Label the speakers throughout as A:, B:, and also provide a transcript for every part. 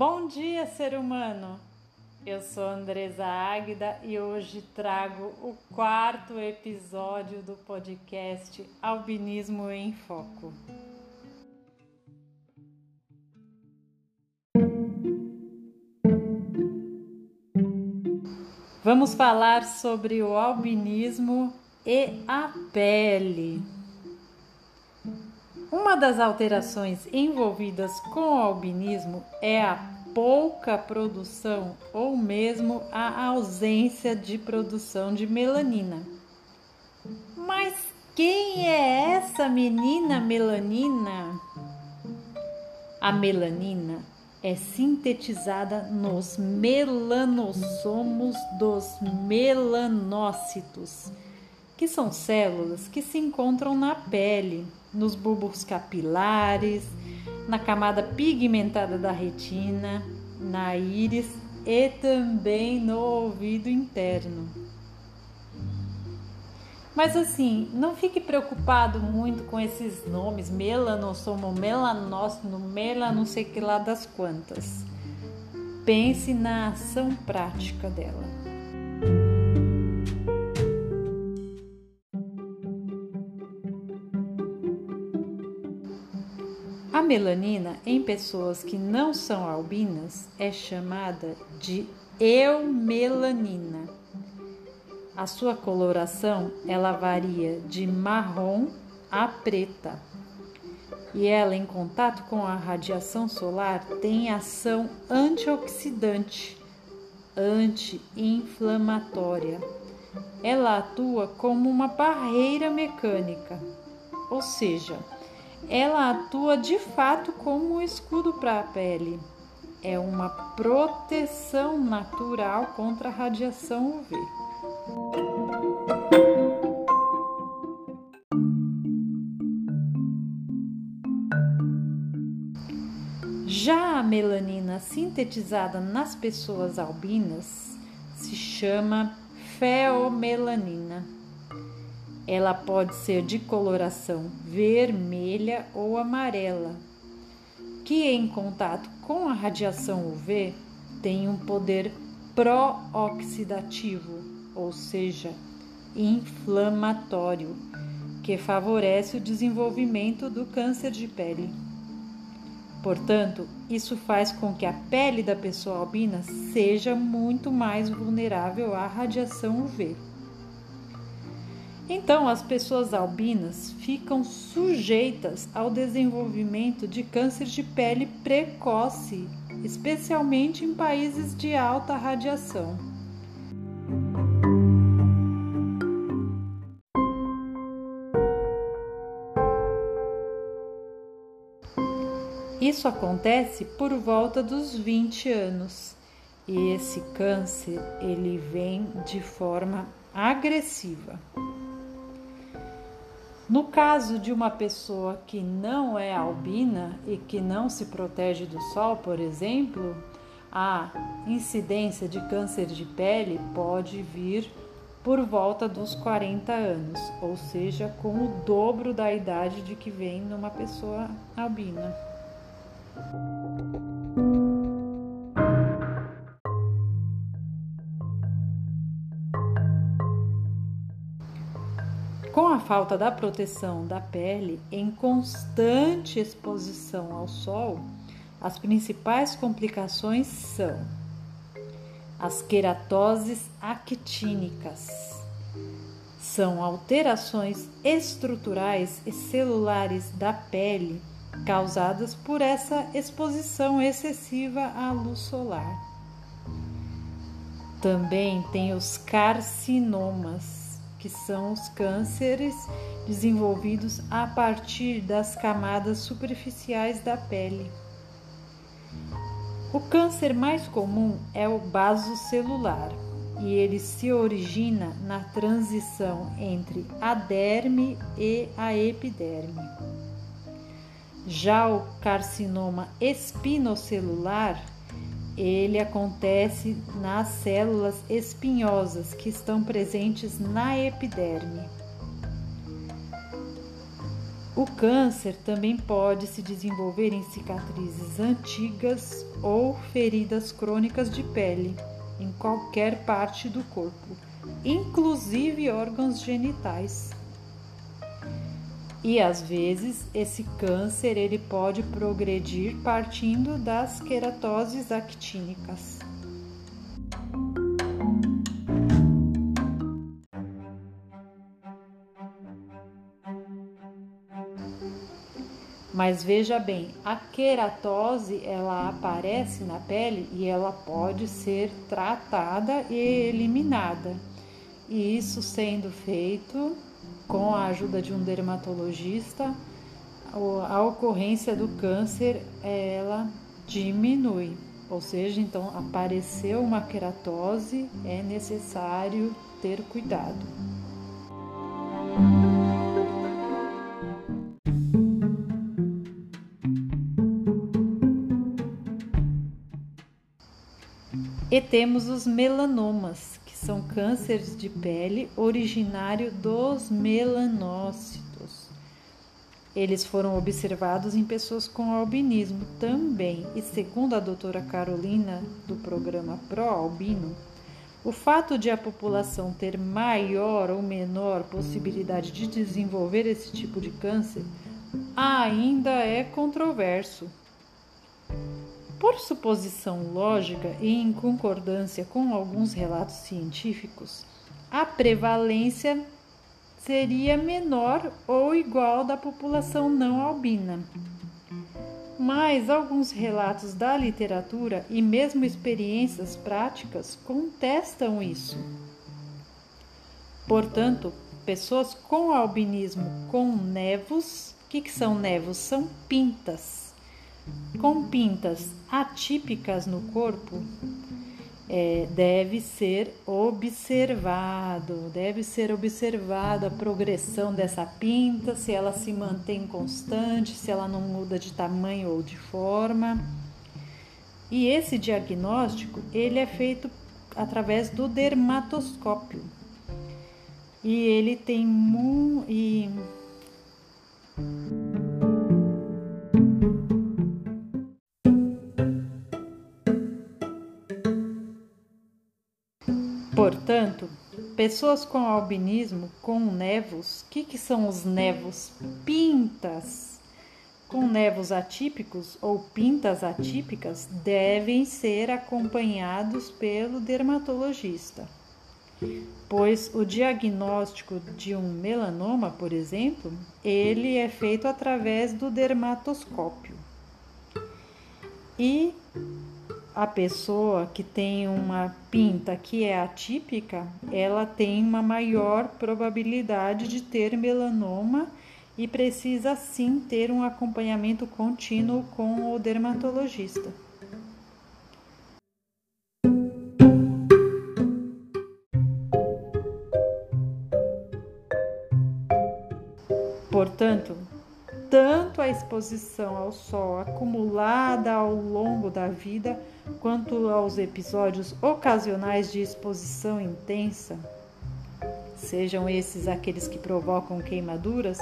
A: Bom dia, ser humano! Eu sou Andresa Águida e hoje trago o quarto episódio do podcast Albinismo em Foco. Vamos falar sobre o albinismo e a pele. Uma das alterações envolvidas com o albinismo é a pouca produção ou mesmo a ausência de produção de melanina. Mas quem é essa menina melanina? A melanina é sintetizada nos melanossomos dos melanócitos, que são células que se encontram na pele nos bulbos capilares, na camada pigmentada da retina, na íris e também no ouvido interno. Mas assim, não fique preocupado muito com esses nomes, melanossomo, melanócito, mela não sei que lá das quantas. Pense na ação prática dela. A melanina em pessoas que não são albinas é chamada de eumelanina. A sua coloração ela varia de marrom a preta. E ela em contato com a radiação solar tem ação antioxidante, anti-inflamatória. Ela atua como uma barreira mecânica, ou seja, ela atua de fato como um escudo para a pele. É uma proteção natural contra a radiação UV. Já a melanina sintetizada nas pessoas albinas se chama feomelanina. Ela pode ser de coloração vermelha ou amarela, que em contato com a radiação UV tem um poder pró-oxidativo, ou seja, inflamatório, que favorece o desenvolvimento do câncer de pele. Portanto, isso faz com que a pele da pessoa albina seja muito mais vulnerável à radiação UV. Então, as pessoas albinas ficam sujeitas ao desenvolvimento de câncer de pele precoce, especialmente em países de alta radiação. Isso acontece por volta dos 20 anos. E esse câncer, ele vem de forma agressiva. No caso de uma pessoa que não é albina e que não se protege do sol, por exemplo, a incidência de câncer de pele pode vir por volta dos 40 anos, ou seja, com o dobro da idade de que vem numa pessoa albina. Com a falta da proteção da pele em constante exposição ao sol, as principais complicações são as queratoses actínicas. São alterações estruturais e celulares da pele causadas por essa exposição excessiva à luz solar. Também tem os carcinomas, que são os cânceres desenvolvidos a partir das camadas superficiais da pele. O câncer mais comum é o basocelular e ele se origina na transição entre a derme e a epiderme. Já o carcinoma espinocelular ele acontece nas células espinhosas que estão presentes na epiderme. O câncer também pode se desenvolver em cicatrizes antigas ou feridas crônicas de pele em qualquer parte do corpo, inclusive órgãos genitais. E às vezes esse câncer ele pode progredir partindo das queratoses actínicas. Mas veja bem, a queratose ela aparece na pele e ela pode ser tratada e eliminada. E isso sendo feito com a ajuda de um dermatologista, a ocorrência do câncer ela diminui. Ou seja, então apareceu uma queratose, é necessário ter cuidado. E temos os melanomas, são cânceres de pele originário dos melanócitos. Eles foram observados em pessoas com albinismo também, e segundo a doutora Carolina, do programa Pro Albino, o fato de a população ter maior ou menor possibilidade de desenvolver esse tipo de câncer ainda é controverso. Por suposição lógica e em concordância com alguns relatos científicos, a prevalência seria menor ou igual da população não albina. Mas alguns relatos da literatura e mesmo experiências práticas contestam isso. Portanto, pessoas com albinismo com nevos, o que, que são nevos? São pintas com pintas atípicas no corpo, é, deve ser observado, deve ser observada a progressão dessa pinta, se ela se mantém constante, se ela não muda de tamanho ou de forma. E esse diagnóstico ele é feito através do dermatoscópio. E ele tem e Portanto, pessoas com albinismo, com nevos, o que, que são os nevos? Pintas com nevos atípicos ou pintas atípicas devem ser acompanhados pelo dermatologista, pois o diagnóstico de um melanoma, por exemplo, ele é feito através do dermatoscópio. E a pessoa que tem uma pinta que é atípica, ela tem uma maior probabilidade de ter melanoma e precisa sim ter um acompanhamento contínuo com o dermatologista. Portanto, tanto a exposição ao sol acumulada ao longo da vida, quanto aos episódios ocasionais de exposição intensa, sejam esses aqueles que provocam queimaduras,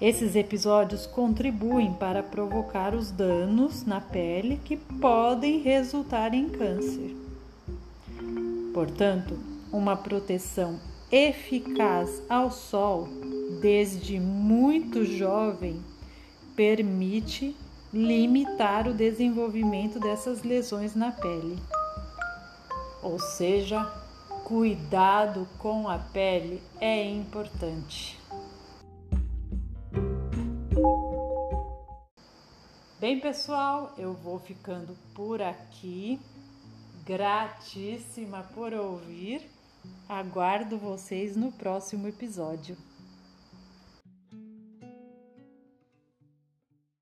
A: esses episódios contribuem para provocar os danos na pele que podem resultar em câncer. Portanto, uma proteção eficaz ao sol desde muito jovem permite limitar o desenvolvimento dessas lesões na pele. Ou seja, cuidado com a pele é importante. Bem, pessoal, eu vou ficando por aqui. Gratíssima por ouvir. Aguardo vocês no próximo episódio.